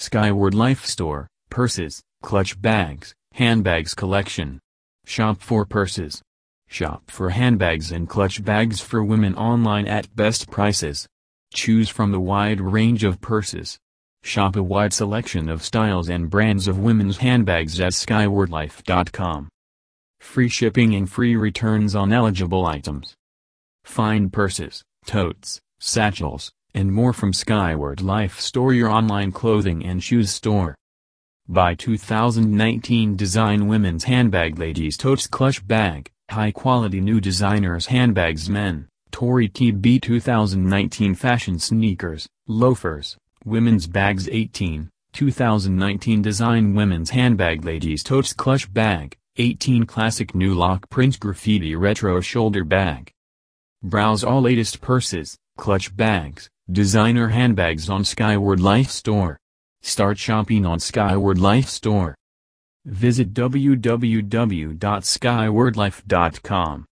Skyward Life Store, purses, clutch bags, handbags collection. Shop for purses. Shop for handbags and clutch bags for women online at best prices. Choose from the wide range of purses. Shop a wide selection of styles and brands of women's handbags at skywardlife.com. Free shipping and free returns on eligible items. Find purses, totes, satchels, and more from Skyward Life Store your online clothing and shoes store. Buy 2019 Design Women's Handbag Ladies Totes Clutch Bag, High Quality New Designers Handbags Men, Tory TB 2019 Fashion Sneakers, Loafers, Women's Bags 18, 2019 Design Women's Handbag Ladies Totes Clutch Bag, 18 Classic New Lock Print Graffiti Retro Shoulder Bag. Browse all latest purses, clutch bags, designer handbags on Skyward Life Store. Start shopping on Skyward Life Store. Visit www.skywardlife.com.